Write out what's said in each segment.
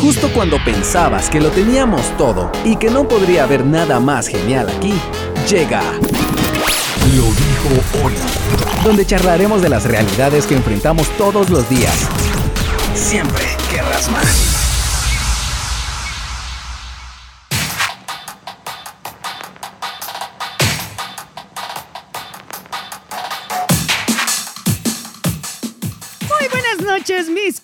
Justo cuando pensabas que lo teníamos todo y que no podría haber nada más genial aquí, llega Lo dijo Oli. donde charlaremos de las realidades que enfrentamos todos los días. Siempre querrás más.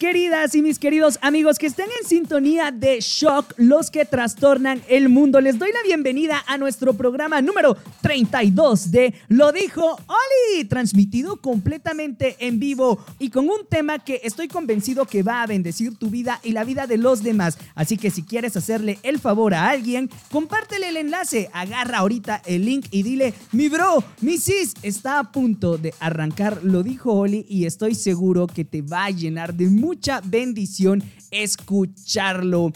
Queridas y mis queridos amigos que estén en sintonía de Shock, los que trastornan el mundo. Les doy la bienvenida a nuestro programa número 32 de Lo dijo Oli, transmitido completamente en vivo y con un tema que estoy convencido que va a bendecir tu vida y la vida de los demás. Así que si quieres hacerle el favor a alguien, compártele el enlace, agarra ahorita el link y dile, mi bro, mi sis está a punto de arrancar, lo dijo Oli y estoy seguro que te va a llenar de mucha bendición escucharlo.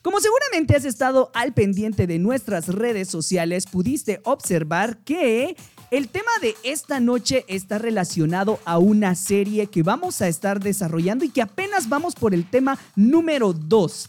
Como seguramente has estado al pendiente de nuestras redes sociales, pudiste observar que el tema de esta noche está relacionado a una serie que vamos a estar desarrollando y que apenas vamos por el tema número 2.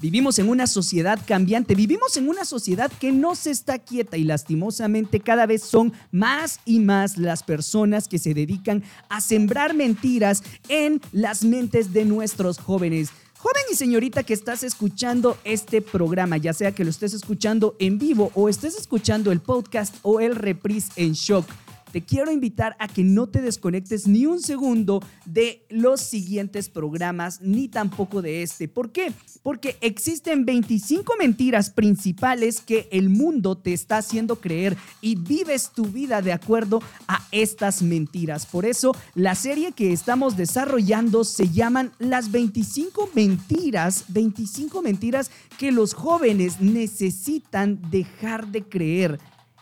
Vivimos en una sociedad cambiante, vivimos en una sociedad que no se está quieta y lastimosamente cada vez son más y más las personas que se dedican a sembrar mentiras en las mentes de nuestros jóvenes. Joven y señorita que estás escuchando este programa, ya sea que lo estés escuchando en vivo o estés escuchando el podcast o el reprise en shock te quiero invitar a que no te desconectes ni un segundo de los siguientes programas, ni tampoco de este. ¿Por qué? Porque existen 25 mentiras principales que el mundo te está haciendo creer y vives tu vida de acuerdo a estas mentiras. Por eso, la serie que estamos desarrollando se llaman las 25 mentiras, 25 mentiras que los jóvenes necesitan dejar de creer.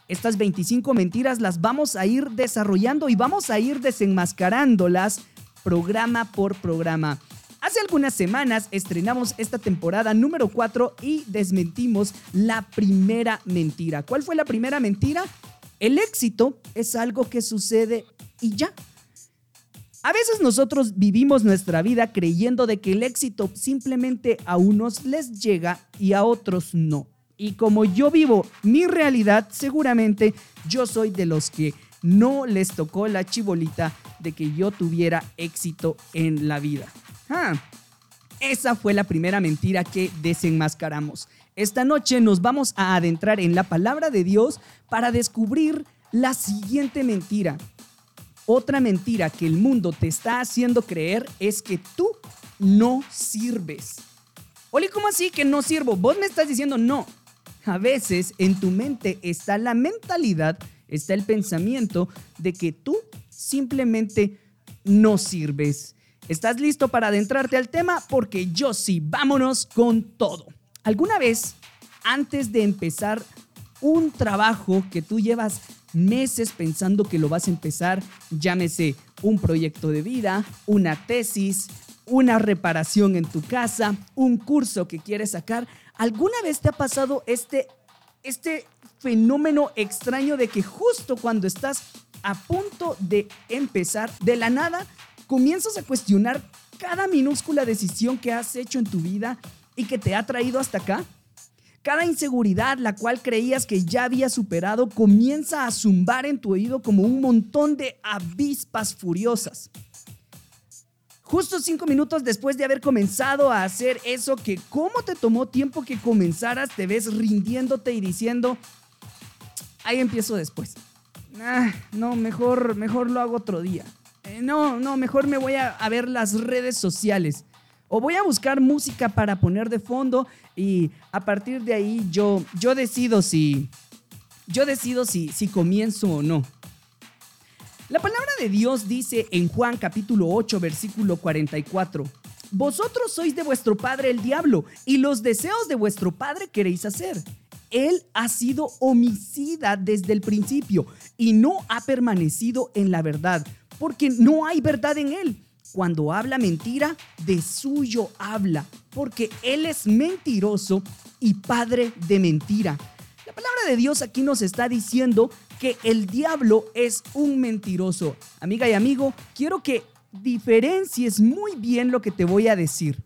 Estas 25 mentiras las vamos a ir desarrollando y vamos a ir desenmascarándolas programa por programa. Hace algunas semanas estrenamos esta temporada número 4 y desmentimos la primera mentira. ¿Cuál fue la primera mentira? El éxito es algo que sucede y ya. A veces nosotros vivimos nuestra vida creyendo de que el éxito simplemente a unos les llega y a otros no. Y como yo vivo mi realidad, seguramente yo soy de los que no les tocó la chibolita de que yo tuviera éxito en la vida. Ah, esa fue la primera mentira que desenmascaramos. Esta noche nos vamos a adentrar en la palabra de Dios para descubrir la siguiente mentira. Otra mentira que el mundo te está haciendo creer es que tú no sirves. Oli, ¿cómo así que no sirvo? Vos me estás diciendo no. A veces en tu mente está la mentalidad, está el pensamiento de que tú simplemente no sirves. ¿Estás listo para adentrarte al tema? Porque yo sí, vámonos con todo. ¿Alguna vez, antes de empezar un trabajo que tú llevas meses pensando que lo vas a empezar, llámese un proyecto de vida, una tesis, una reparación en tu casa, un curso que quieres sacar, ¿alguna vez te ha pasado este, este fenómeno extraño de que justo cuando estás a punto de empezar, de la nada, comienzas a cuestionar cada minúscula decisión que has hecho en tu vida y que te ha traído hasta acá? Cada inseguridad, la cual creías que ya había superado, comienza a zumbar en tu oído como un montón de avispas furiosas. Justo cinco minutos después de haber comenzado a hacer eso que cómo te tomó tiempo que comenzaras, te ves rindiéndote y diciendo, ahí empiezo después. Ah, no, mejor, mejor lo hago otro día. Eh, no, no, mejor me voy a, a ver las redes sociales. O voy a buscar música para poner de fondo y a partir de ahí yo, yo decido si, yo decido si, si comienzo o no. La palabra de Dios dice en Juan capítulo 8 versículo 44, Vosotros sois de vuestro padre el diablo y los deseos de vuestro padre queréis hacer. Él ha sido homicida desde el principio y no ha permanecido en la verdad, porque no hay verdad en él. Cuando habla mentira, de suyo habla, porque él es mentiroso y padre de mentira. La palabra de Dios aquí nos está diciendo que el diablo es un mentiroso. Amiga y amigo, quiero que diferencies muy bien lo que te voy a decir.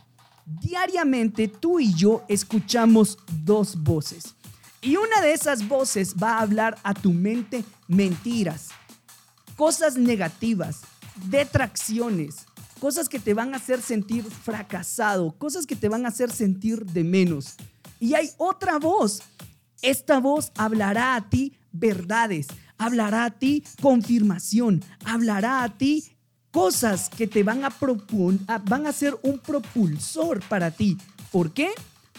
diariamente tú y yo escuchamos dos voces. Y una de esas voces va a hablar a tu mente mentiras, cosas negativas, detracciones, cosas que te van a hacer sentir fracasado, cosas que te van a hacer sentir de menos. Y hay otra voz. Esta voz hablará a ti verdades, hablará a ti confirmación, hablará a ti cosas que te van a, van a ser un propulsor para ti. ¿Por qué?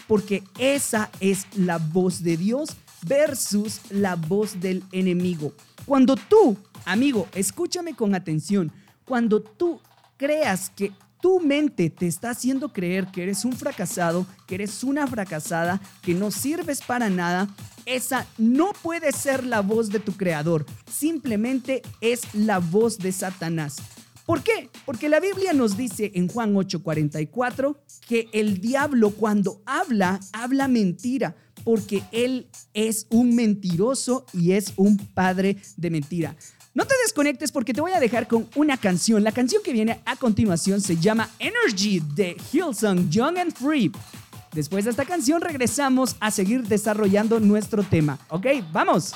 Porque esa es la voz de Dios versus la voz del enemigo. Cuando tú, amigo, escúchame con atención, cuando tú creas que tu mente te está haciendo creer que eres un fracasado, que eres una fracasada, que no sirves para nada, esa no puede ser la voz de tu creador, simplemente es la voz de Satanás. ¿Por qué? Porque la Biblia nos dice en Juan 8:44 que el diablo cuando habla, habla mentira, porque él es un mentiroso y es un padre de mentira. No te desconectes porque te voy a dejar con una canción. La canción que viene a continuación se llama Energy de Hillsong Young and Free. Después de esta canción regresamos a seguir desarrollando nuestro tema. ¿Ok? ¡Vamos!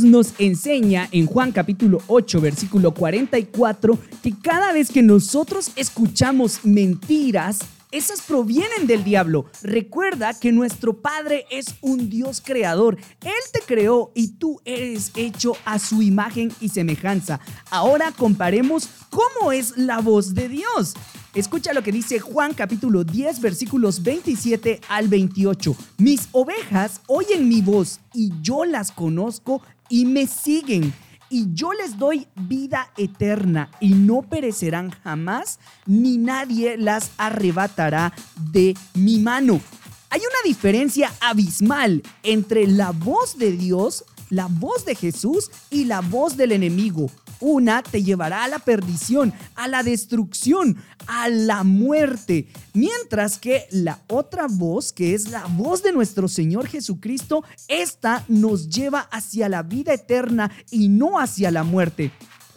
Nos enseña en Juan capítulo 8 versículo 44 que cada vez que nosotros escuchamos mentiras, esas provienen del diablo. Recuerda que nuestro Padre es un Dios creador. Él te creó y tú eres hecho a su imagen y semejanza. Ahora comparemos cómo es la voz de Dios. Escucha lo que dice Juan capítulo 10 versículos 27 al 28. Mis ovejas oyen mi voz y yo las conozco y me siguen. Y yo les doy vida eterna y no perecerán jamás, ni nadie las arrebatará de mi mano. Hay una diferencia abismal entre la voz de Dios, la voz de Jesús y la voz del enemigo. Una te llevará a la perdición, a la destrucción, a la muerte. Mientras que la otra voz, que es la voz de nuestro Señor Jesucristo, esta nos lleva hacia la vida eterna y no hacia la muerte.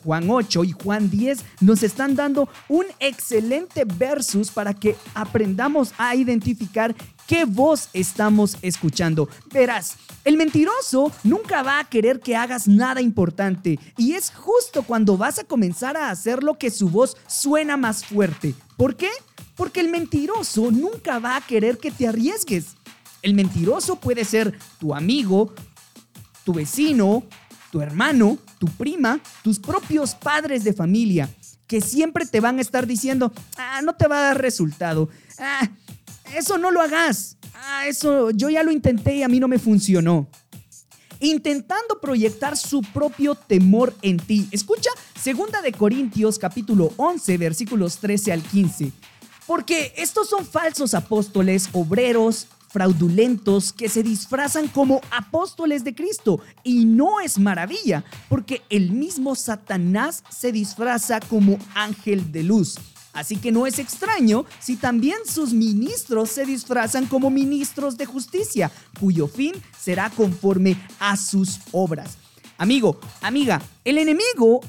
Juan 8 y Juan 10 nos están dando un excelente versus para que aprendamos a identificar qué voz estamos escuchando. Verás, el mentiroso nunca va a querer que hagas nada importante y es justo cuando vas a comenzar a hacerlo que su voz suena más fuerte. ¿Por qué? Porque el mentiroso nunca va a querer que te arriesgues. El mentiroso puede ser tu amigo, tu vecino, tu hermano, tu prima, tus propios padres de familia, que siempre te van a estar diciendo, ah, no te va a dar resultado, ah, eso no lo hagas, ah, eso yo ya lo intenté y a mí no me funcionó. Intentando proyectar su propio temor en ti. Escucha, segunda de Corintios capítulo 11 versículos 13 al 15. Porque estos son falsos apóstoles, obreros, fraudulentos que se disfrazan como apóstoles de Cristo. Y no es maravilla, porque el mismo Satanás se disfraza como ángel de luz. Así que no es extraño si también sus ministros se disfrazan como ministros de justicia, cuyo fin será conforme a sus obras. Amigo, amiga, el enemigo,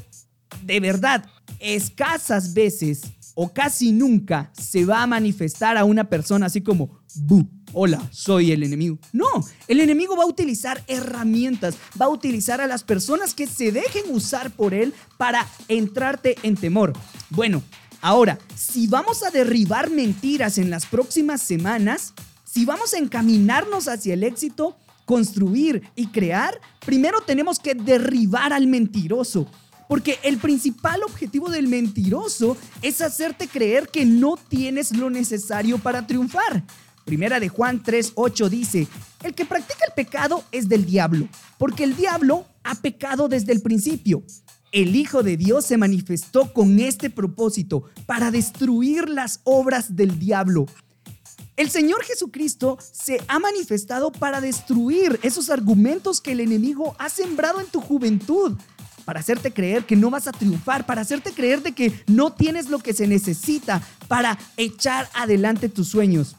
de verdad, escasas veces o casi nunca se va a manifestar a una persona así como, ¡bu! hola, soy el enemigo. No, el enemigo va a utilizar herramientas, va a utilizar a las personas que se dejen usar por él para entrarte en temor. Bueno, ahora, si vamos a derribar mentiras en las próximas semanas, si vamos a encaminarnos hacia el éxito, construir y crear, primero tenemos que derribar al mentiroso. Porque el principal objetivo del mentiroso es hacerte creer que no tienes lo necesario para triunfar. Primera de Juan 3:8 dice, el que practica el pecado es del diablo, porque el diablo ha pecado desde el principio. El Hijo de Dios se manifestó con este propósito, para destruir las obras del diablo. El Señor Jesucristo se ha manifestado para destruir esos argumentos que el enemigo ha sembrado en tu juventud, para hacerte creer que no vas a triunfar, para hacerte creer de que no tienes lo que se necesita para echar adelante tus sueños.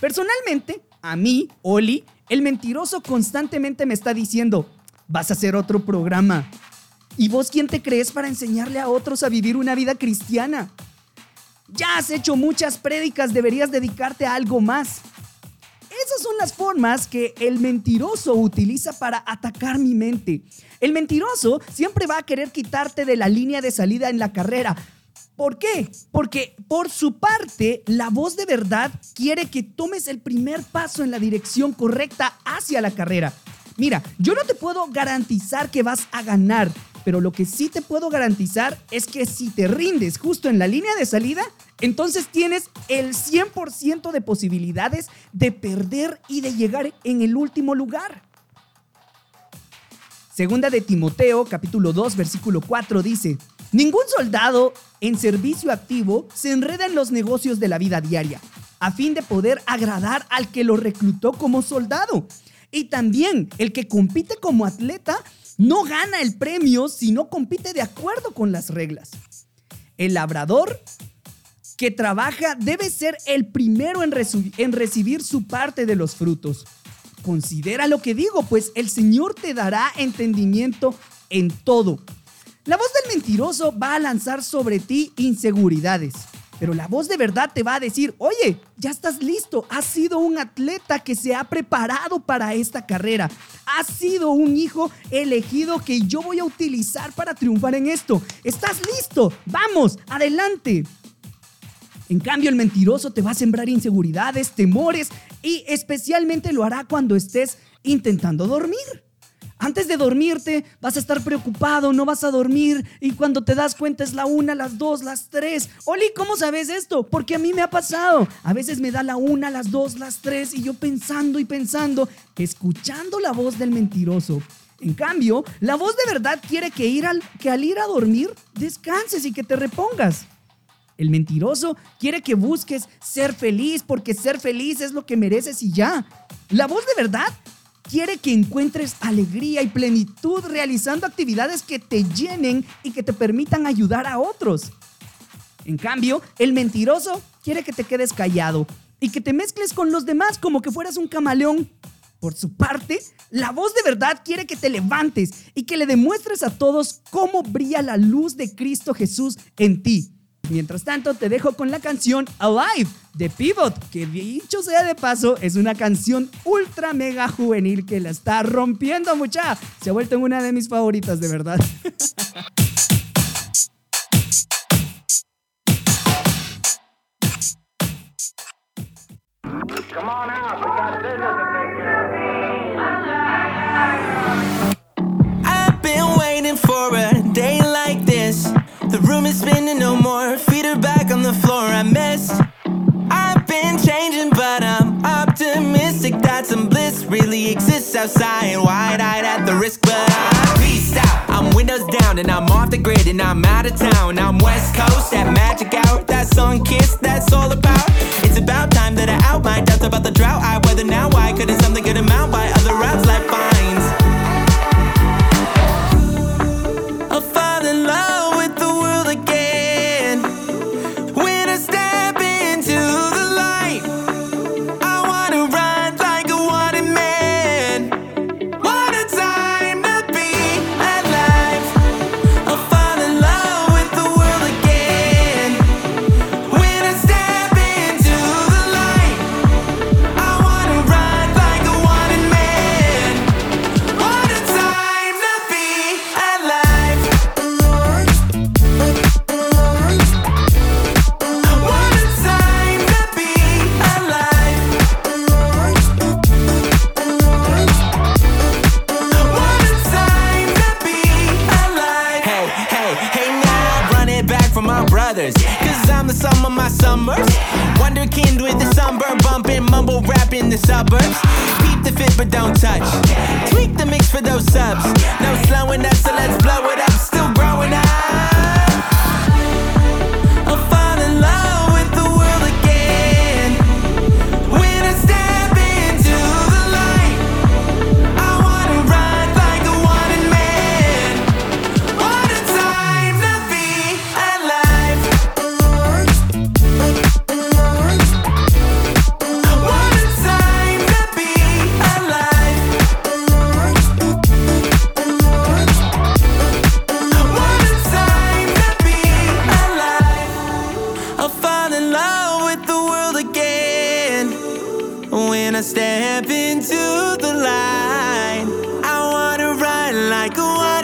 Personalmente, a mí, Oli, el mentiroso constantemente me está diciendo, vas a hacer otro programa. ¿Y vos quién te crees para enseñarle a otros a vivir una vida cristiana? Ya has hecho muchas prédicas, deberías dedicarte a algo más. Esas son las formas que el mentiroso utiliza para atacar mi mente. El mentiroso siempre va a querer quitarte de la línea de salida en la carrera, ¿Por qué? Porque por su parte, la voz de verdad quiere que tomes el primer paso en la dirección correcta hacia la carrera. Mira, yo no te puedo garantizar que vas a ganar, pero lo que sí te puedo garantizar es que si te rindes justo en la línea de salida, entonces tienes el 100% de posibilidades de perder y de llegar en el último lugar. Segunda de Timoteo, capítulo 2, versículo 4 dice, Ningún soldado en servicio activo se enreda en los negocios de la vida diaria, a fin de poder agradar al que lo reclutó como soldado. Y también el que compite como atleta no gana el premio si no compite de acuerdo con las reglas. El labrador que trabaja debe ser el primero en, en recibir su parte de los frutos. considera lo que digo, pues el Señor te dará entendimiento en todo. La voz del mentiroso va a lanzar sobre ti inseguridades. Pero la voz de verdad te va a decir, oye, ya estás listo, has sido un atleta que se ha preparado para esta carrera, has sido un hijo elegido que yo voy a utilizar para triunfar en esto, estás listo, vamos, adelante. En cambio, el mentiroso te va a sembrar inseguridades, temores y especialmente lo hará cuando estés intentando dormir. Antes de dormirte vas a estar preocupado, no vas a dormir y cuando te das cuenta es la una, las dos, las tres. Oli, ¿cómo sabes esto? Porque a mí me ha pasado. A veces me da la una, las dos, las tres y yo pensando y pensando, escuchando la voz del mentiroso. En cambio, la voz de verdad quiere que, ir al, que al ir a dormir descanses y que te repongas. El mentiroso quiere que busques ser feliz porque ser feliz es lo que mereces y ya. La voz de verdad quiere que encuentres alegría y plenitud realizando actividades que te llenen y que te permitan ayudar a otros. En cambio, el mentiroso quiere que te quedes callado y que te mezcles con los demás como que fueras un camaleón. Por su parte, la voz de verdad quiere que te levantes y que le demuestres a todos cómo brilla la luz de Cristo Jesús en ti. Mientras tanto, te dejo con la canción Alive de Pivot, que dicho sea de paso, es una canción ultra mega juvenil que la está rompiendo mucha. Se ha vuelto una de mis favoritas, de verdad. I've room is spinning no more. Feet are back on the floor. I missed. I've been changing, but I'm optimistic that some bliss really exists outside. Wide eyed at the risk, but I'm peaced out. I'm windows down and I'm off the grid and I'm out of town. I'm West Coast, that magic hour, that sun kiss, that's all about. It's about time that I out my doubts about the drought. I weather now. Why couldn't something good amount by like a wanted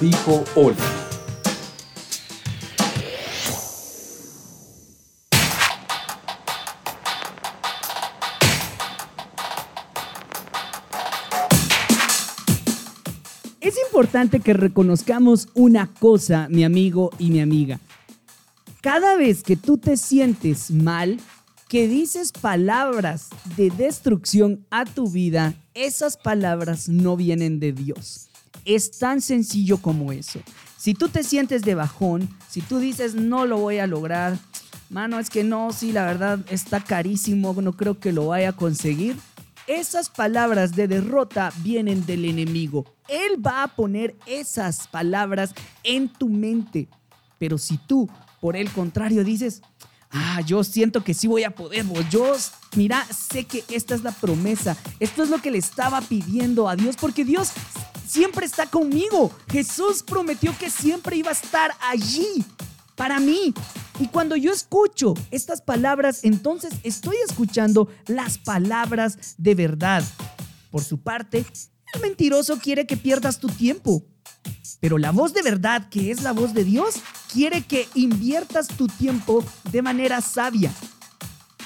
dijo Oli. Es importante que reconozcamos una cosa, mi amigo y mi amiga. Cada vez que tú te sientes mal, que dices palabras de destrucción a tu vida, esas palabras no vienen de Dios. Es tan sencillo como eso. Si tú te sientes de bajón, si tú dices no lo voy a lograr, mano, es que no, sí, la verdad está carísimo, no creo que lo vaya a conseguir. Esas palabras de derrota vienen del enemigo. Él va a poner esas palabras en tu mente. Pero si tú, por el contrario, dices, ah, yo siento que sí voy a poder, yo, mira, sé que esta es la promesa, esto es lo que le estaba pidiendo a Dios, porque Dios siempre está conmigo. Jesús prometió que siempre iba a estar allí para mí. Y cuando yo escucho estas palabras, entonces estoy escuchando las palabras de verdad. Por su parte, el mentiroso quiere que pierdas tu tiempo. Pero la voz de verdad, que es la voz de Dios, quiere que inviertas tu tiempo de manera sabia.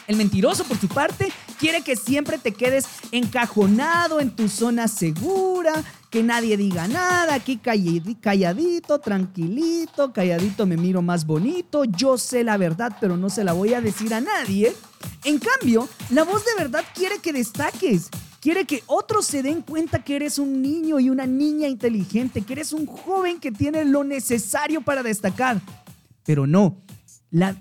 El mentiroso, por su parte, quiere que siempre te quedes encajonado en tu zona segura, que nadie diga nada, aquí calladi- calladito, tranquilito, calladito me miro más bonito, yo sé la verdad, pero no se la voy a decir a nadie. En cambio, la voz de verdad quiere que destaques, quiere que otros se den cuenta que eres un niño y una niña inteligente, que eres un joven que tiene lo necesario para destacar. Pero no,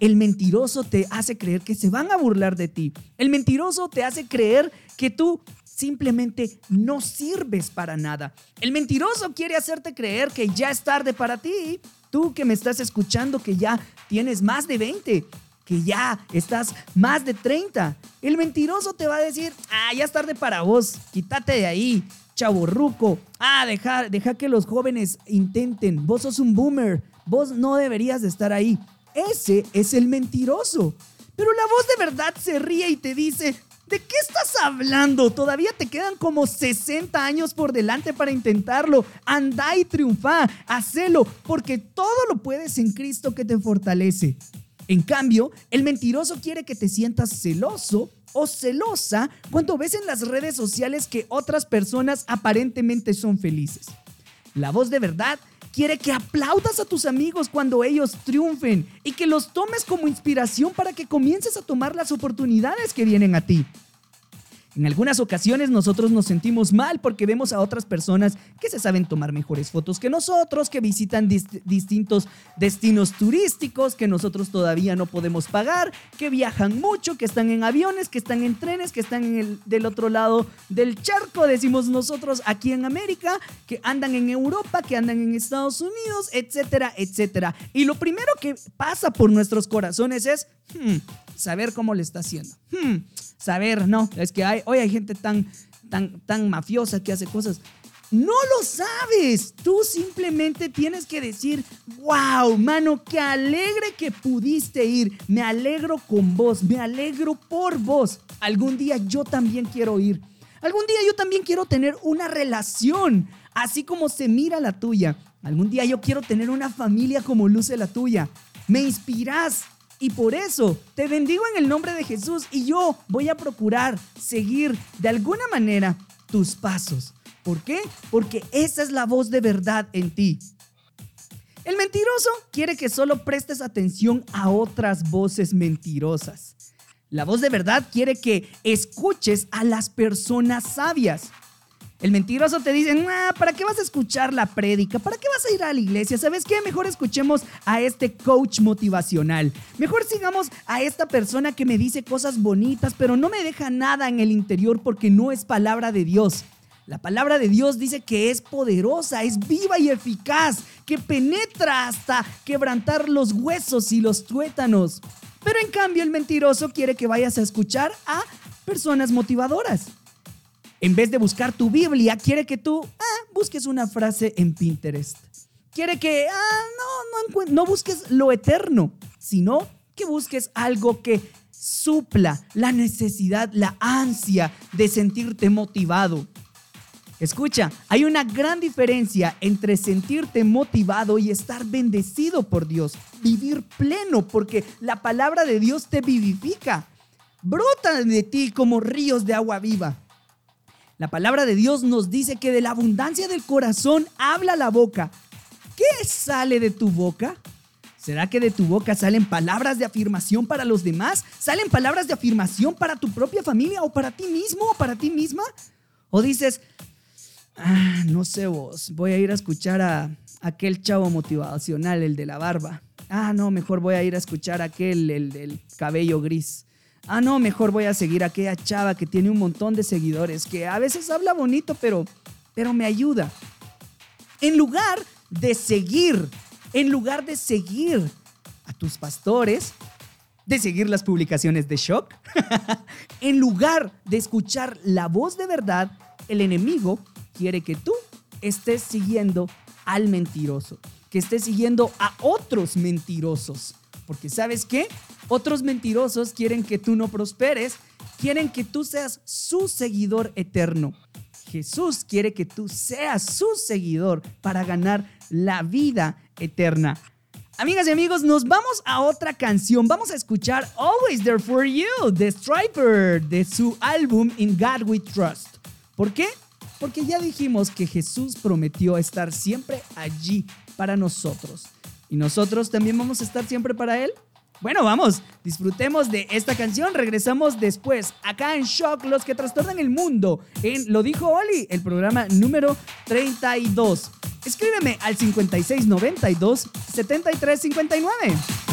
el mentiroso te hace creer que se van a burlar de ti. El mentiroso te hace creer que tú simplemente no sirves para nada. El mentiroso quiere hacerte creer que ya es tarde para ti. Tú que me estás escuchando que ya tienes más de 20, que ya estás más de 30. El mentiroso te va a decir, ah, ya es tarde para vos, quítate de ahí, chaborruco. Ah, deja, deja que los jóvenes intenten, vos sos un boomer, vos no deberías de estar ahí. Ese es el mentiroso. Pero la voz de verdad se ríe y te dice, ¿de qué estás hablando? Todavía te quedan como 60 años por delante para intentarlo. Anda y triunfa, hacelo, porque todo lo puedes en Cristo que te fortalece. En cambio, el mentiroso quiere que te sientas celoso o celosa cuando ves en las redes sociales que otras personas aparentemente son felices. La voz de verdad quiere que aplaudas a tus amigos cuando ellos triunfen y que los tomes como inspiración para que comiences a tomar las oportunidades que vienen a ti. En algunas ocasiones nosotros nos sentimos mal porque vemos a otras personas que se saben tomar mejores fotos que nosotros, que visitan dist- distintos destinos turísticos que nosotros todavía no podemos pagar, que viajan mucho, que están en aviones, que están en trenes, que están en el, del otro lado del charco, decimos nosotros aquí en América, que andan en Europa, que andan en Estados Unidos, etcétera, etcétera. Y lo primero que pasa por nuestros corazones es hmm, saber cómo le está haciendo. Hmm, saber, no, es que hay, hoy hay gente tan, tan, tan mafiosa que hace cosas. No lo sabes. Tú simplemente tienes que decir, wow, mano, qué alegre que pudiste ir. Me alegro con vos, me alegro por vos. Algún día yo también quiero ir. Algún día yo también quiero tener una relación, así como se mira la tuya. Algún día yo quiero tener una familia como luce la tuya. Me inspiras. Y por eso te bendigo en el nombre de Jesús y yo voy a procurar seguir de alguna manera tus pasos. ¿Por qué? Porque esa es la voz de verdad en ti. El mentiroso quiere que solo prestes atención a otras voces mentirosas. La voz de verdad quiere que escuches a las personas sabias. El mentiroso te dice, ¿para qué vas a escuchar la prédica? ¿Para qué vas a ir a la iglesia? ¿Sabes qué? Mejor escuchemos a este coach motivacional. Mejor sigamos a esta persona que me dice cosas bonitas, pero no me deja nada en el interior porque no es palabra de Dios. La palabra de Dios dice que es poderosa, es viva y eficaz, que penetra hasta quebrantar los huesos y los tuétanos. Pero en cambio el mentiroso quiere que vayas a escuchar a personas motivadoras. En vez de buscar tu Biblia, quiere que tú ah, busques una frase en Pinterest. Quiere que ah, no, no, no busques lo eterno, sino que busques algo que supla la necesidad, la ansia de sentirte motivado. Escucha, hay una gran diferencia entre sentirte motivado y estar bendecido por Dios. Vivir pleno porque la palabra de Dios te vivifica. Brotan de ti como ríos de agua viva. La palabra de Dios nos dice que de la abundancia del corazón habla la boca. ¿Qué sale de tu boca? ¿Será que de tu boca salen palabras de afirmación para los demás? ¿Salen palabras de afirmación para tu propia familia o para ti mismo o para ti misma? ¿O dices, ah, no sé vos, voy a ir a escuchar a aquel chavo motivacional, el de la barba? Ah, no, mejor voy a ir a escuchar a aquel, el del cabello gris. Ah, no, mejor voy a seguir a aquella chava que tiene un montón de seguidores, que a veces habla bonito, pero, pero me ayuda. En lugar de seguir, en lugar de seguir a tus pastores, de seguir las publicaciones de Shock, en lugar de escuchar la voz de verdad, el enemigo quiere que tú estés siguiendo al mentiroso, que estés siguiendo a otros mentirosos. Porque sabes qué? Otros mentirosos quieren que tú no prosperes, quieren que tú seas su seguidor eterno. Jesús quiere que tú seas su seguidor para ganar la vida eterna. Amigas y amigos, nos vamos a otra canción. Vamos a escuchar Always There For You de Striper de su álbum In God We Trust. ¿Por qué? Porque ya dijimos que Jesús prometió estar siempre allí para nosotros. ¿Y nosotros también vamos a estar siempre para Él? Bueno, vamos, disfrutemos de esta canción. Regresamos después, acá en Shock, los que trastornan el mundo, en Lo dijo Oli, el programa número 32. Escríbeme al 5692 7359.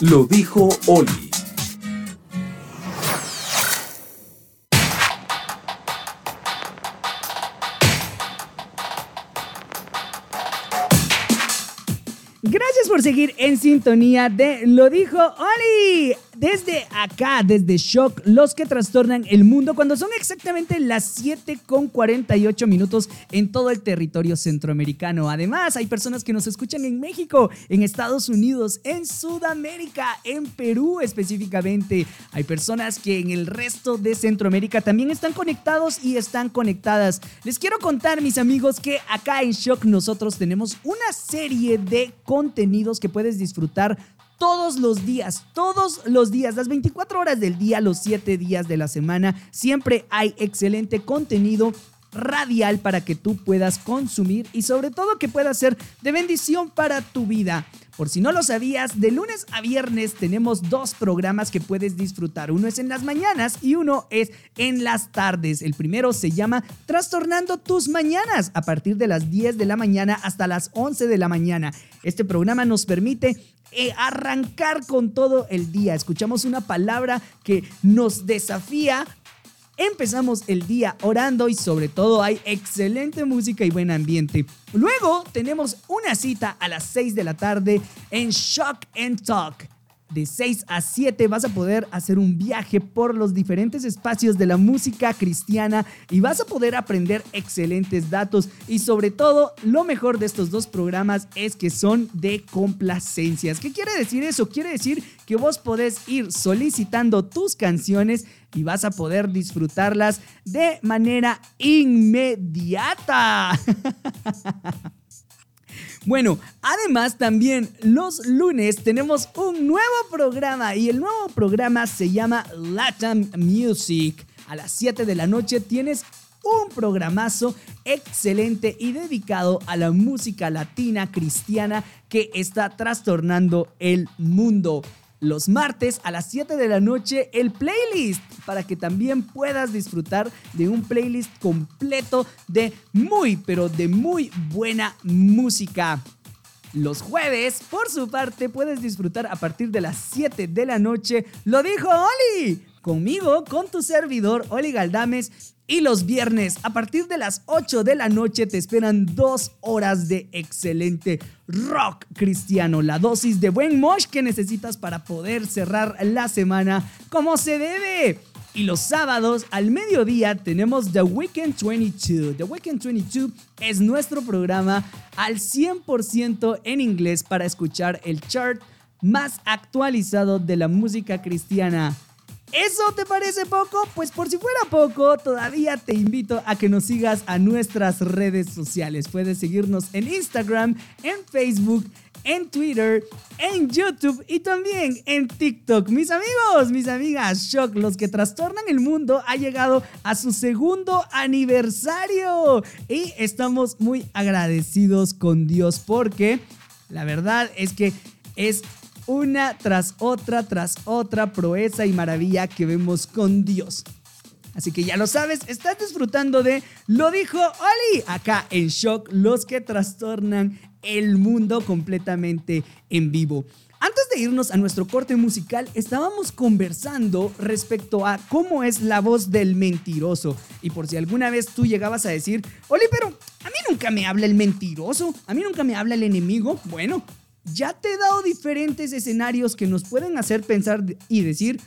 Lo dijo Oli. Gracias por seguir en sintonía de Lo dijo Oli. Desde acá, desde Shock, los que trastornan el mundo cuando son exactamente las 7 con 48 minutos en todo el territorio centroamericano. Además, hay personas que nos escuchan en México, en Estados Unidos, en Sudamérica, en Perú específicamente. Hay personas que en el resto de Centroamérica también están conectados y están conectadas. Les quiero contar, mis amigos, que acá en Shock nosotros tenemos una serie de contenidos que puedes disfrutar todos los días, todos los días, las 24 horas del día, los 7 días de la semana, siempre hay excelente contenido radial para que tú puedas consumir y sobre todo que pueda ser de bendición para tu vida. Por si no lo sabías, de lunes a viernes tenemos dos programas que puedes disfrutar. Uno es en las mañanas y uno es en las tardes. El primero se llama Trastornando tus mañanas a partir de las 10 de la mañana hasta las 11 de la mañana. Este programa nos permite eh, arrancar con todo el día. Escuchamos una palabra que nos desafía Empezamos el día orando y sobre todo hay excelente música y buen ambiente. Luego tenemos una cita a las 6 de la tarde en Shock and Talk de 6 a 7 vas a poder hacer un viaje por los diferentes espacios de la música cristiana y vas a poder aprender excelentes datos y sobre todo lo mejor de estos dos programas es que son de complacencias. ¿Qué quiere decir eso? Quiere decir que vos podés ir solicitando tus canciones y vas a poder disfrutarlas de manera inmediata. Bueno, además también los lunes tenemos un nuevo programa y el nuevo programa se llama Latin Music. A las 7 de la noche tienes un programazo excelente y dedicado a la música latina cristiana que está trastornando el mundo los martes a las 7 de la noche el playlist para que también puedas disfrutar de un playlist completo de muy pero de muy buena música. Los jueves, por su parte, puedes disfrutar a partir de las 7 de la noche. Lo dijo Oli. Conmigo, con tu servidor Oli Galdames y los viernes, a partir de las 8 de la noche, te esperan dos horas de excelente rock cristiano. La dosis de buen mosh que necesitas para poder cerrar la semana como se debe. Y los sábados al mediodía tenemos The Weekend 22. The Weekend 22 es nuestro programa al 100% en inglés para escuchar el chart más actualizado de la música cristiana. ¿Eso te parece poco? Pues por si fuera poco, todavía te invito a que nos sigas a nuestras redes sociales. Puedes seguirnos en Instagram, en Facebook, en Twitter, en YouTube y también en TikTok. Mis amigos, mis amigas, Shock, los que trastornan el mundo, ha llegado a su segundo aniversario y estamos muy agradecidos con Dios porque la verdad es que es una tras otra, tras otra proeza y maravilla que vemos con Dios. Así que ya lo sabes, estás disfrutando de Lo dijo Oli, acá en Shock, los que trastornan el mundo completamente en vivo. Antes de irnos a nuestro corte musical, estábamos conversando respecto a cómo es la voz del mentiroso. Y por si alguna vez tú llegabas a decir, Oli, pero a mí nunca me habla el mentiroso, a mí nunca me habla el enemigo. Bueno, ya te he dado diferentes escenarios que nos pueden hacer pensar y decir,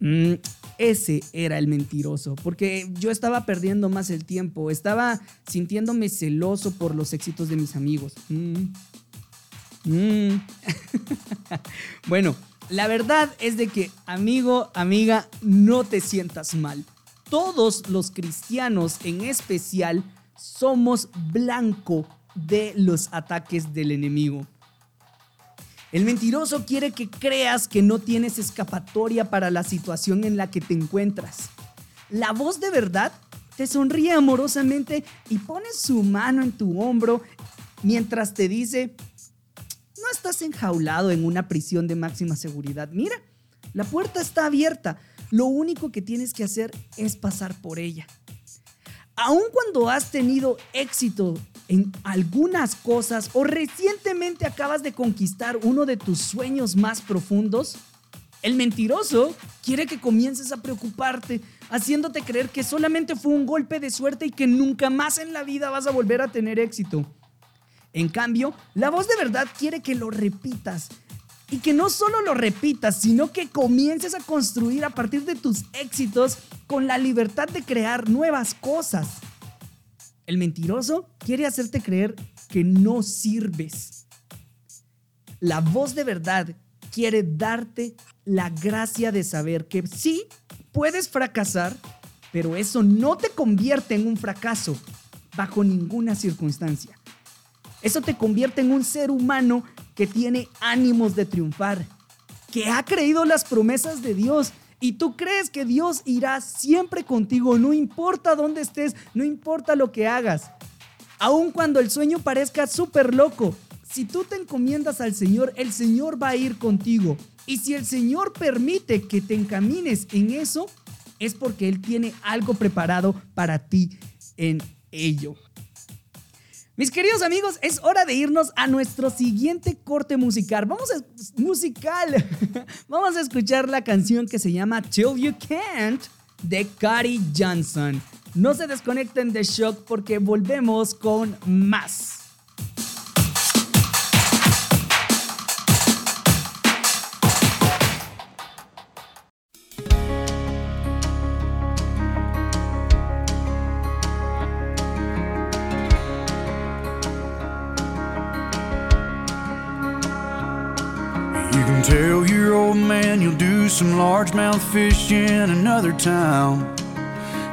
mm, ese era el mentiroso, porque yo estaba perdiendo más el tiempo, estaba sintiéndome celoso por los éxitos de mis amigos. Mm. Mm. bueno, la verdad es de que, amigo, amiga, no te sientas mal. Todos los cristianos en especial somos blanco de los ataques del enemigo. El mentiroso quiere que creas que no tienes escapatoria para la situación en la que te encuentras. La voz de verdad te sonríe amorosamente y pone su mano en tu hombro mientras te dice, no estás enjaulado en una prisión de máxima seguridad. Mira, la puerta está abierta. Lo único que tienes que hacer es pasar por ella. Aun cuando has tenido éxito en algunas cosas o recientemente acabas de conquistar uno de tus sueños más profundos, el mentiroso quiere que comiences a preocuparte, haciéndote creer que solamente fue un golpe de suerte y que nunca más en la vida vas a volver a tener éxito. En cambio, la voz de verdad quiere que lo repitas. Y que no solo lo repitas, sino que comiences a construir a partir de tus éxitos con la libertad de crear nuevas cosas. El mentiroso quiere hacerte creer que no sirves. La voz de verdad quiere darte la gracia de saber que sí, puedes fracasar, pero eso no te convierte en un fracaso bajo ninguna circunstancia. Eso te convierte en un ser humano que tiene ánimos de triunfar, que ha creído las promesas de Dios y tú crees que Dios irá siempre contigo, no importa dónde estés, no importa lo que hagas. Aun cuando el sueño parezca súper loco, si tú te encomiendas al Señor, el Señor va a ir contigo. Y si el Señor permite que te encamines en eso, es porque Él tiene algo preparado para ti en ello. Mis queridos amigos, es hora de irnos a nuestro siguiente corte musical. Vamos a musical. Vamos a escuchar la canción que se llama Till You Can't de Cary Johnson. No se desconecten de Shock porque volvemos con más. You'll do some largemouth fishing in another town.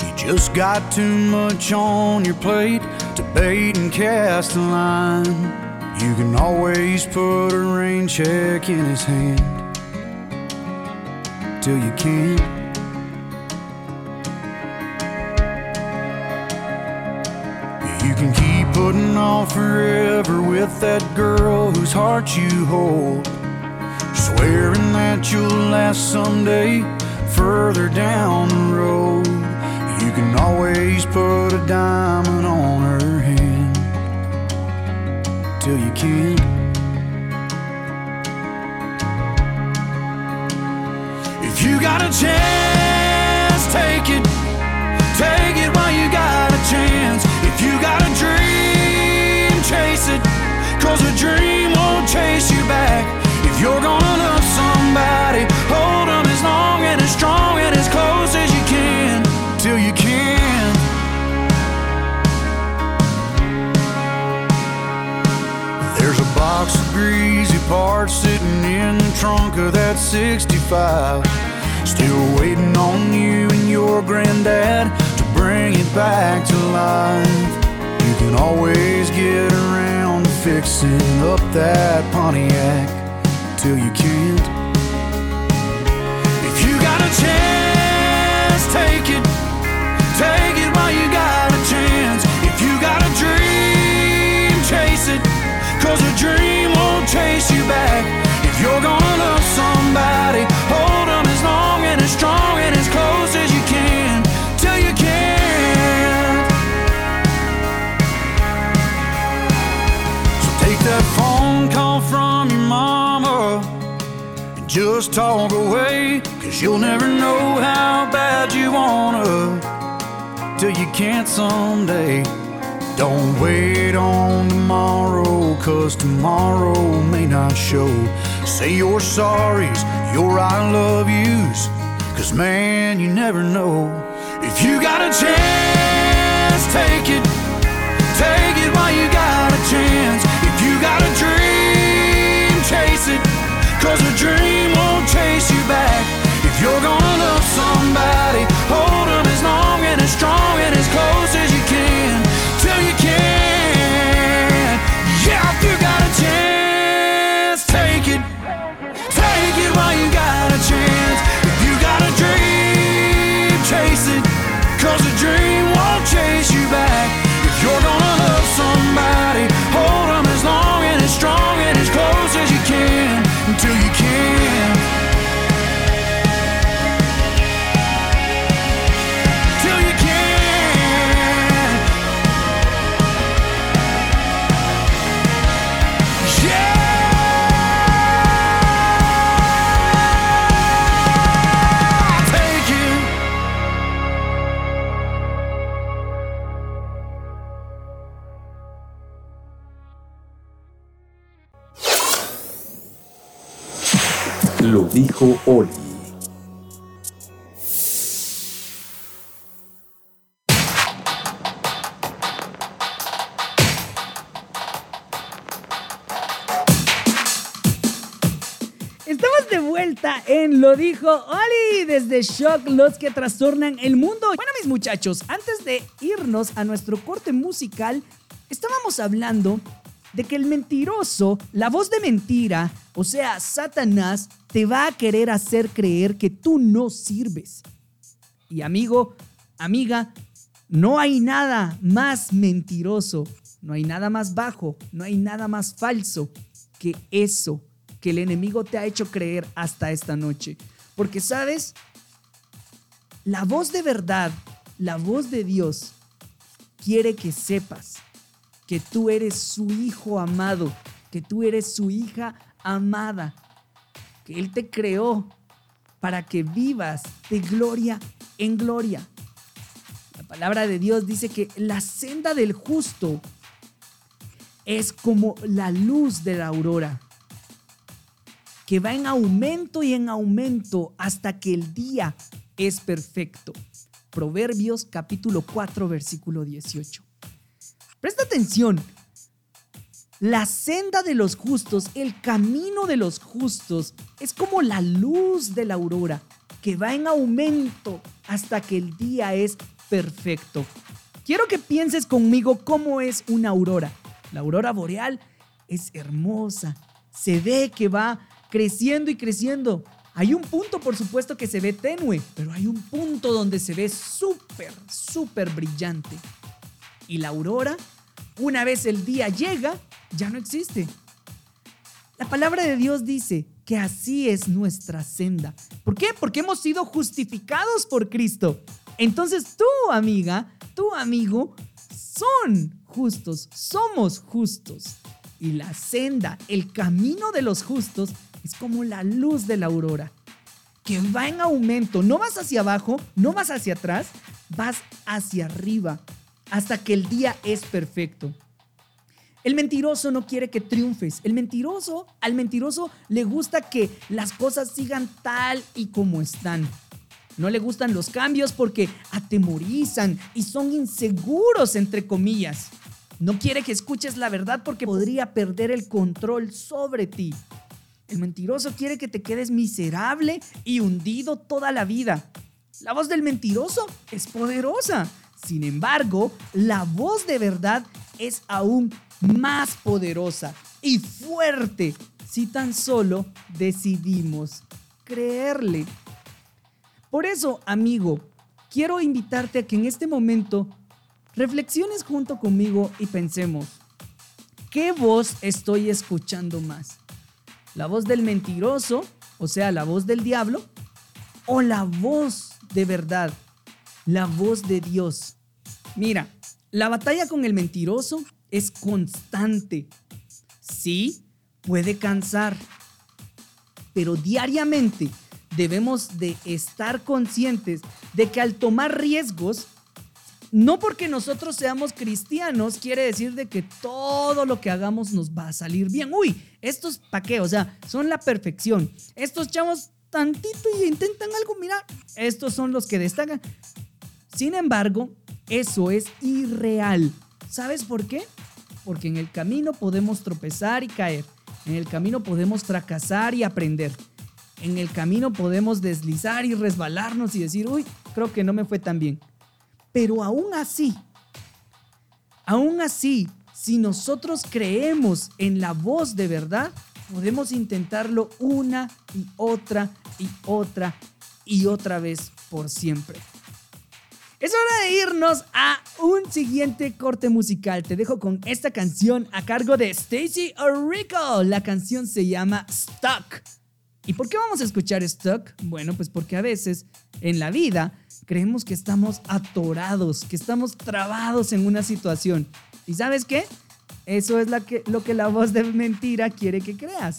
You just got too much on your plate to bait and cast a line. You can always put a rain check in his hand till you can't. You can keep putting off forever with that girl whose heart you hold. Swearing that you'll last someday further down the road. You can always put a diamond on her hand till you can't. If you got a chance, take it. Take it while you got a chance. If you got a dream, chase it. Cause a dream won't chase you back. You're gonna love somebody, hold them as long and as strong and as close as you can. Till you can. There's a box of greasy parts sitting in the trunk of that 65. Still waiting on you and your granddad to bring it back to life. You can always get around to fixing up that Pontiac till you can't. If you got a chance, take it. Take it while you got a chance. If you got a dream, chase it. Cause a dream won't chase you back. If you're gonna love somebody, hold them as long and as strong and as close as you can. Till you can't. So take that phone just talk away. Cause you'll never know how bad you wanna till you can't someday. Don't wait on tomorrow, cause tomorrow may not show. Say your sorries, your I love yous, cause man, you never know. If you got a chance, take it. Take Lo dijo Oli. Estamos de vuelta en Lo dijo Oli desde Shock, los que trastornan el mundo. Bueno, mis muchachos, antes de irnos a nuestro corte musical, estábamos hablando de que el mentiroso, la voz de mentira, o sea, Satanás, te va a querer hacer creer que tú no sirves. Y amigo, amiga, no hay nada más mentiroso, no hay nada más bajo, no hay nada más falso que eso que el enemigo te ha hecho creer hasta esta noche. Porque sabes, la voz de verdad, la voz de Dios, quiere que sepas que tú eres su hijo amado, que tú eres su hija amada, que Él te creó para que vivas de gloria en gloria. La palabra de Dios dice que la senda del justo es como la luz de la aurora, que va en aumento y en aumento hasta que el día es perfecto. Proverbios capítulo 4 versículo 18. Presta atención. La senda de los justos, el camino de los justos, es como la luz de la aurora, que va en aumento hasta que el día es perfecto. Quiero que pienses conmigo cómo es una aurora. La aurora boreal es hermosa, se ve que va creciendo y creciendo. Hay un punto, por supuesto, que se ve tenue, pero hay un punto donde se ve súper, súper brillante. Y la aurora, una vez el día llega, ya no existe. La palabra de Dios dice que así es nuestra senda. ¿Por qué? Porque hemos sido justificados por Cristo. Entonces tú, amiga, tu amigo, son justos, somos justos. Y la senda, el camino de los justos, es como la luz de la aurora, que va en aumento. No vas hacia abajo, no vas hacia atrás, vas hacia arriba, hasta que el día es perfecto. El mentiroso no quiere que triunfes. El mentiroso, al mentiroso le gusta que las cosas sigan tal y como están. No le gustan los cambios porque atemorizan y son inseguros, entre comillas. No quiere que escuches la verdad porque podría perder el control sobre ti. El mentiroso quiere que te quedes miserable y hundido toda la vida. La voz del mentiroso es poderosa. Sin embargo, la voz de verdad es aún más poderosa y fuerte si tan solo decidimos creerle. Por eso, amigo, quiero invitarte a que en este momento reflexiones junto conmigo y pensemos, ¿qué voz estoy escuchando más? ¿La voz del mentiroso, o sea, la voz del diablo? ¿O la voz de verdad, la voz de Dios? Mira, la batalla con el mentiroso es constante. Sí, puede cansar, pero diariamente debemos de estar conscientes de que al tomar riesgos, no porque nosotros seamos cristianos quiere decir de que todo lo que hagamos nos va a salir bien. Uy, estos pa' qué, o sea, son la perfección. Estos chavos tantito y intentan algo, mira, estos son los que destacan. Sin embargo, eso es irreal. ¿Sabes por qué? Porque en el camino podemos tropezar y caer. En el camino podemos fracasar y aprender. En el camino podemos deslizar y resbalarnos y decir, uy, creo que no me fue tan bien. Pero aún así, aún así, si nosotros creemos en la voz de verdad, podemos intentarlo una y otra y otra y otra vez por siempre. Es hora de irnos a un siguiente corte musical. Te dejo con esta canción a cargo de Stacy Orico. La canción se llama Stuck. ¿Y por qué vamos a escuchar Stuck? Bueno, pues porque a veces en la vida creemos que estamos atorados, que estamos trabados en una situación. ¿Y sabes qué? Eso es lo que la voz de mentira quiere que creas.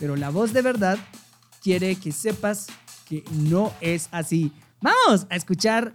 Pero la voz de verdad quiere que sepas que no es así. Vamos a escuchar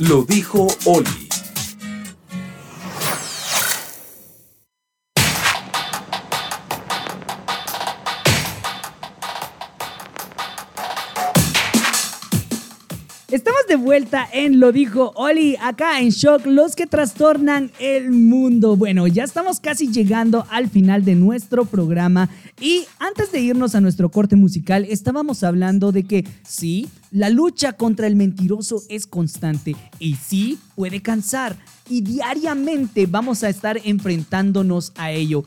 Lo dijo Oli. vuelta en Lo Dijo Oli, acá en Shock, los que trastornan el mundo. Bueno, ya estamos casi llegando al final de nuestro programa y antes de irnos a nuestro corte musical, estábamos hablando de que sí, la lucha contra el mentiroso es constante y sí puede cansar y diariamente vamos a estar enfrentándonos a ello.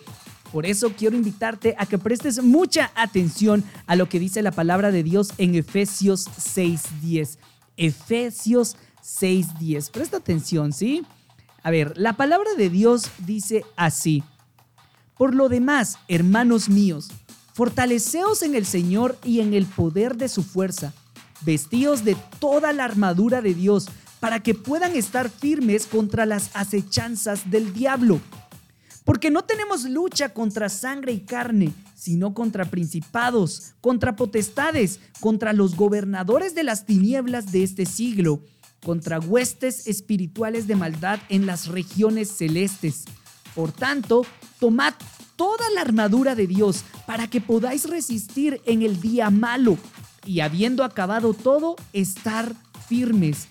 Por eso quiero invitarte a que prestes mucha atención a lo que dice la palabra de Dios en Efesios 6:10. Efesios 6:10. Presta atención, ¿sí? A ver, la palabra de Dios dice así. Por lo demás, hermanos míos, fortaleceos en el Señor y en el poder de su fuerza. Vestíos de toda la armadura de Dios para que puedan estar firmes contra las acechanzas del diablo porque no tenemos lucha contra sangre y carne, sino contra principados, contra potestades, contra los gobernadores de las tinieblas de este siglo, contra huestes espirituales de maldad en las regiones celestes. Por tanto, tomad toda la armadura de Dios para que podáis resistir en el día malo y habiendo acabado todo, estar firmes.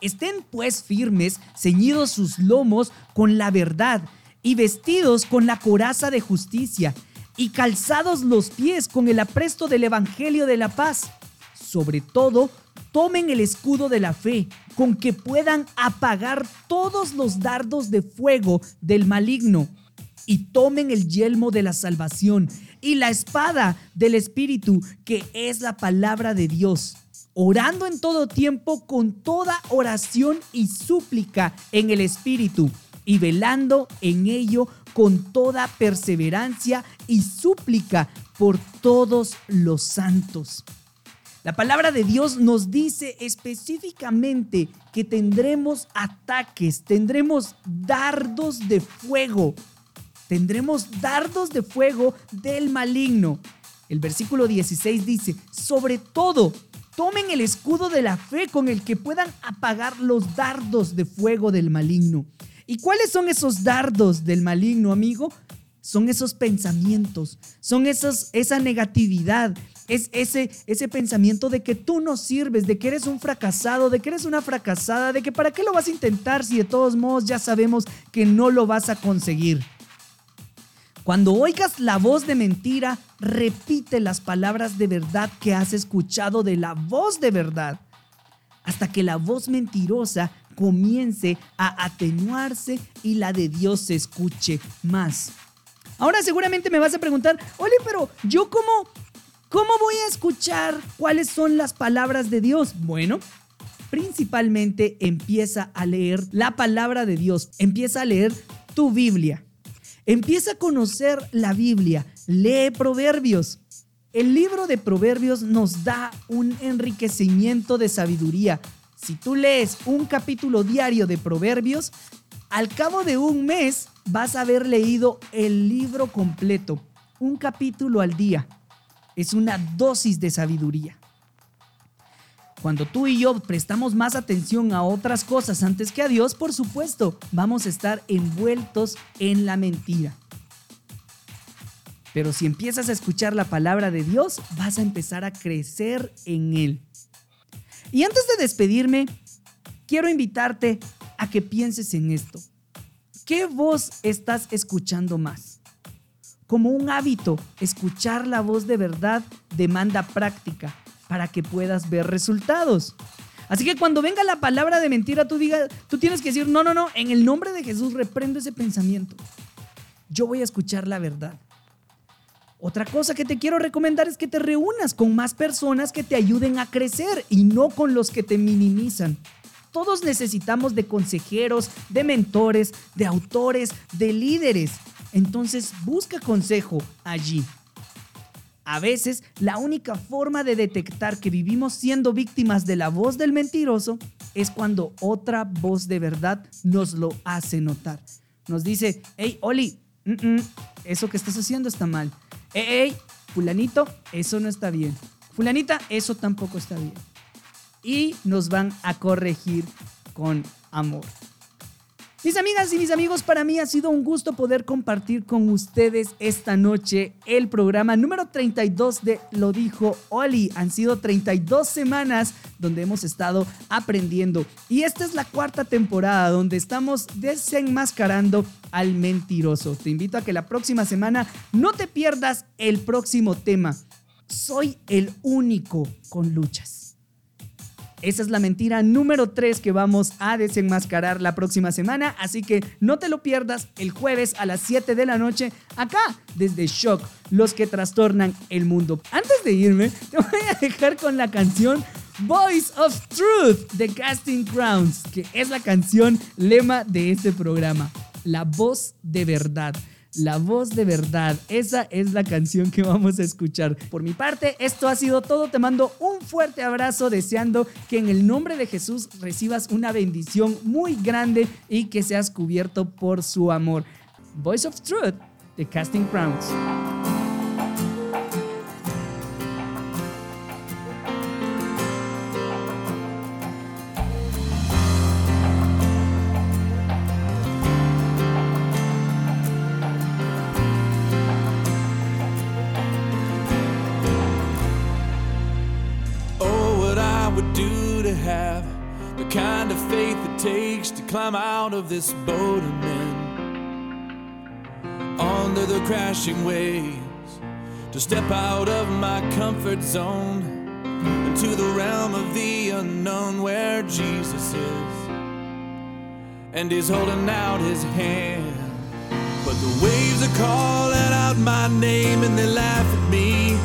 Estén pues firmes, ceñidos sus lomos con la verdad y vestidos con la coraza de justicia y calzados los pies con el apresto del Evangelio de la paz. Sobre todo, tomen el escudo de la fe, con que puedan apagar todos los dardos de fuego del maligno, y tomen el yelmo de la salvación y la espada del Espíritu, que es la palabra de Dios, orando en todo tiempo con toda oración y súplica en el Espíritu, y velando en ello con toda perseverancia y súplica por todos los santos. La palabra de Dios nos dice específicamente que tendremos ataques, tendremos dardos de fuego, tendremos dardos de fuego del maligno. El versículo 16 dice, sobre todo, tomen el escudo de la fe con el que puedan apagar los dardos de fuego del maligno. ¿Y cuáles son esos dardos del maligno, amigo? Son esos pensamientos, son esos, esa negatividad, es ese, ese pensamiento de que tú no sirves, de que eres un fracasado, de que eres una fracasada, de que para qué lo vas a intentar si de todos modos ya sabemos que no lo vas a conseguir. Cuando oigas la voz de mentira, repite las palabras de verdad que has escuchado de la voz de verdad, hasta que la voz mentirosa comience a atenuarse y la de Dios se escuche más. Ahora seguramente me vas a preguntar, oye, pero yo cómo, cómo voy a escuchar cuáles son las palabras de Dios? Bueno, principalmente empieza a leer la palabra de Dios, empieza a leer tu Biblia, empieza a conocer la Biblia, lee proverbios. El libro de proverbios nos da un enriquecimiento de sabiduría, si tú lees un capítulo diario de Proverbios, al cabo de un mes vas a haber leído el libro completo, un capítulo al día. Es una dosis de sabiduría. Cuando tú y yo prestamos más atención a otras cosas antes que a Dios, por supuesto, vamos a estar envueltos en la mentira. Pero si empiezas a escuchar la palabra de Dios, vas a empezar a crecer en Él. Y antes de despedirme, quiero invitarte a que pienses en esto. ¿Qué voz estás escuchando más? Como un hábito, escuchar la voz de verdad demanda práctica para que puedas ver resultados. Así que cuando venga la palabra de mentira, tú, diga, tú tienes que decir, no, no, no, en el nombre de Jesús reprendo ese pensamiento. Yo voy a escuchar la verdad. Otra cosa que te quiero recomendar es que te reúnas con más personas que te ayuden a crecer y no con los que te minimizan. Todos necesitamos de consejeros, de mentores, de autores, de líderes. Entonces busca consejo allí. A veces la única forma de detectar que vivimos siendo víctimas de la voz del mentiroso es cuando otra voz de verdad nos lo hace notar. Nos dice, hey, Oli, eso que estás haciendo está mal ey, fulanito, eso no está bien. Fulanita, eso tampoco está bien. Y nos van a corregir con amor. Mis amigas y mis amigos, para mí ha sido un gusto poder compartir con ustedes esta noche el programa número 32 de Lo dijo Oli. Han sido 32 semanas donde hemos estado aprendiendo y esta es la cuarta temporada donde estamos desenmascarando al mentiroso. Te invito a que la próxima semana no te pierdas el próximo tema. Soy el único con luchas. Esa es la mentira número 3 que vamos a desenmascarar la próxima semana, así que no te lo pierdas el jueves a las 7 de la noche acá desde Shock, los que trastornan el mundo. Antes de irme, te voy a dejar con la canción Voice of Truth de Casting Crowns, que es la canción lema de este programa, la voz de verdad. La voz de verdad. Esa es la canción que vamos a escuchar. Por mi parte, esto ha sido todo. Te mando un fuerte abrazo deseando que en el nombre de Jesús recibas una bendición muy grande y que seas cubierto por su amor. Voice of Truth de Casting Crowns. Climb out of this boat I'm in. Under the crashing waves, to step out of my comfort zone into the realm of the unknown where Jesus is. And he's holding out his hand. But the waves are calling out my name and they laugh at me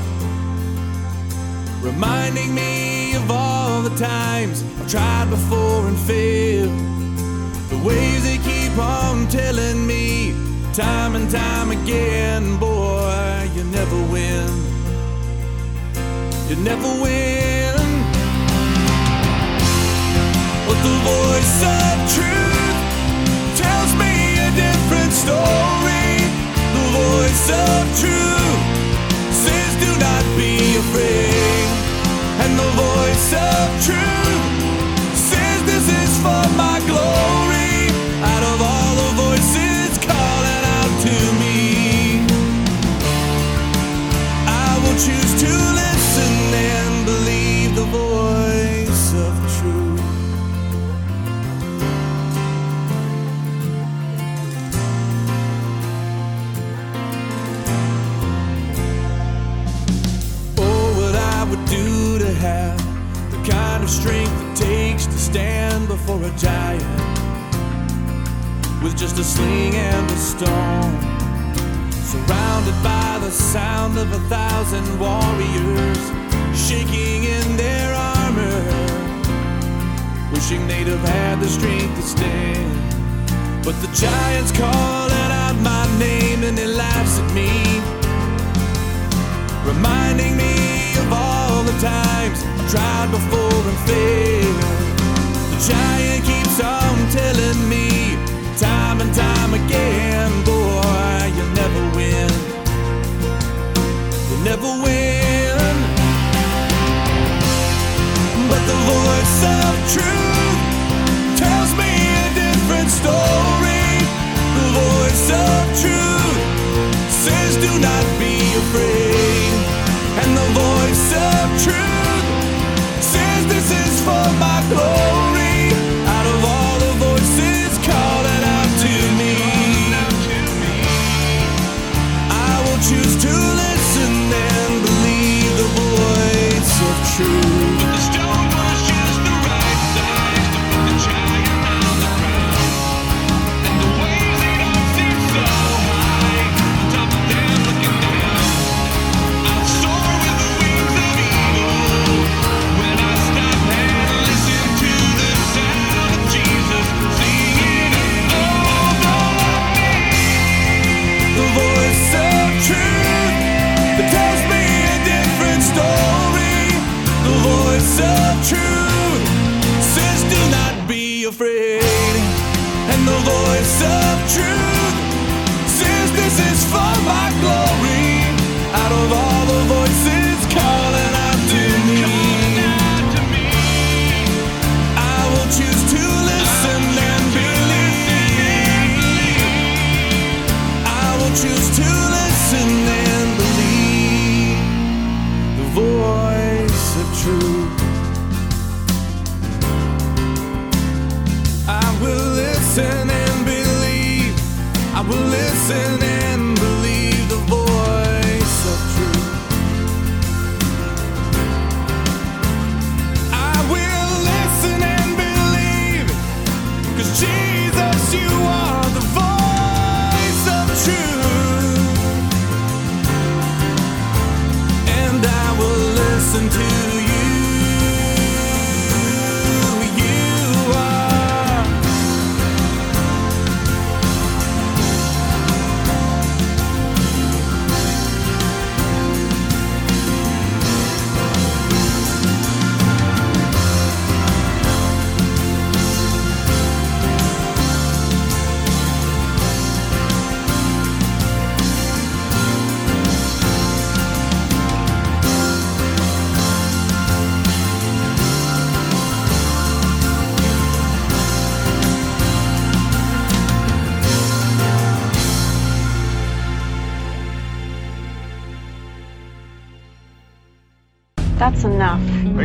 reminding me of all the times I've tried before and failed. The ways they keep on telling me, time and time again, boy, you never win. You never win. But the voice of truth tells me a different story. The voice of truth says, do not be afraid. And the voice of truth says, this is for my choose to listen and believe the voice of truth. Oh, what I would do to have the kind of strength it takes to stand before a giant with just a sling and a stone. Surrounded by the sound of a thousand warriors shaking in their armor, wishing they'd have had the strength to stand. But the giant's calling out my name and he laughs at me reminding me of all the times I tried before and failed. The giant keeps on telling me time and time again, never win. But the voice of truth tells me a different story. The voice of truth says, do not be afraid. And the voice of truth says, this is for my glory. Voice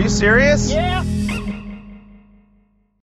you serious? Yeah.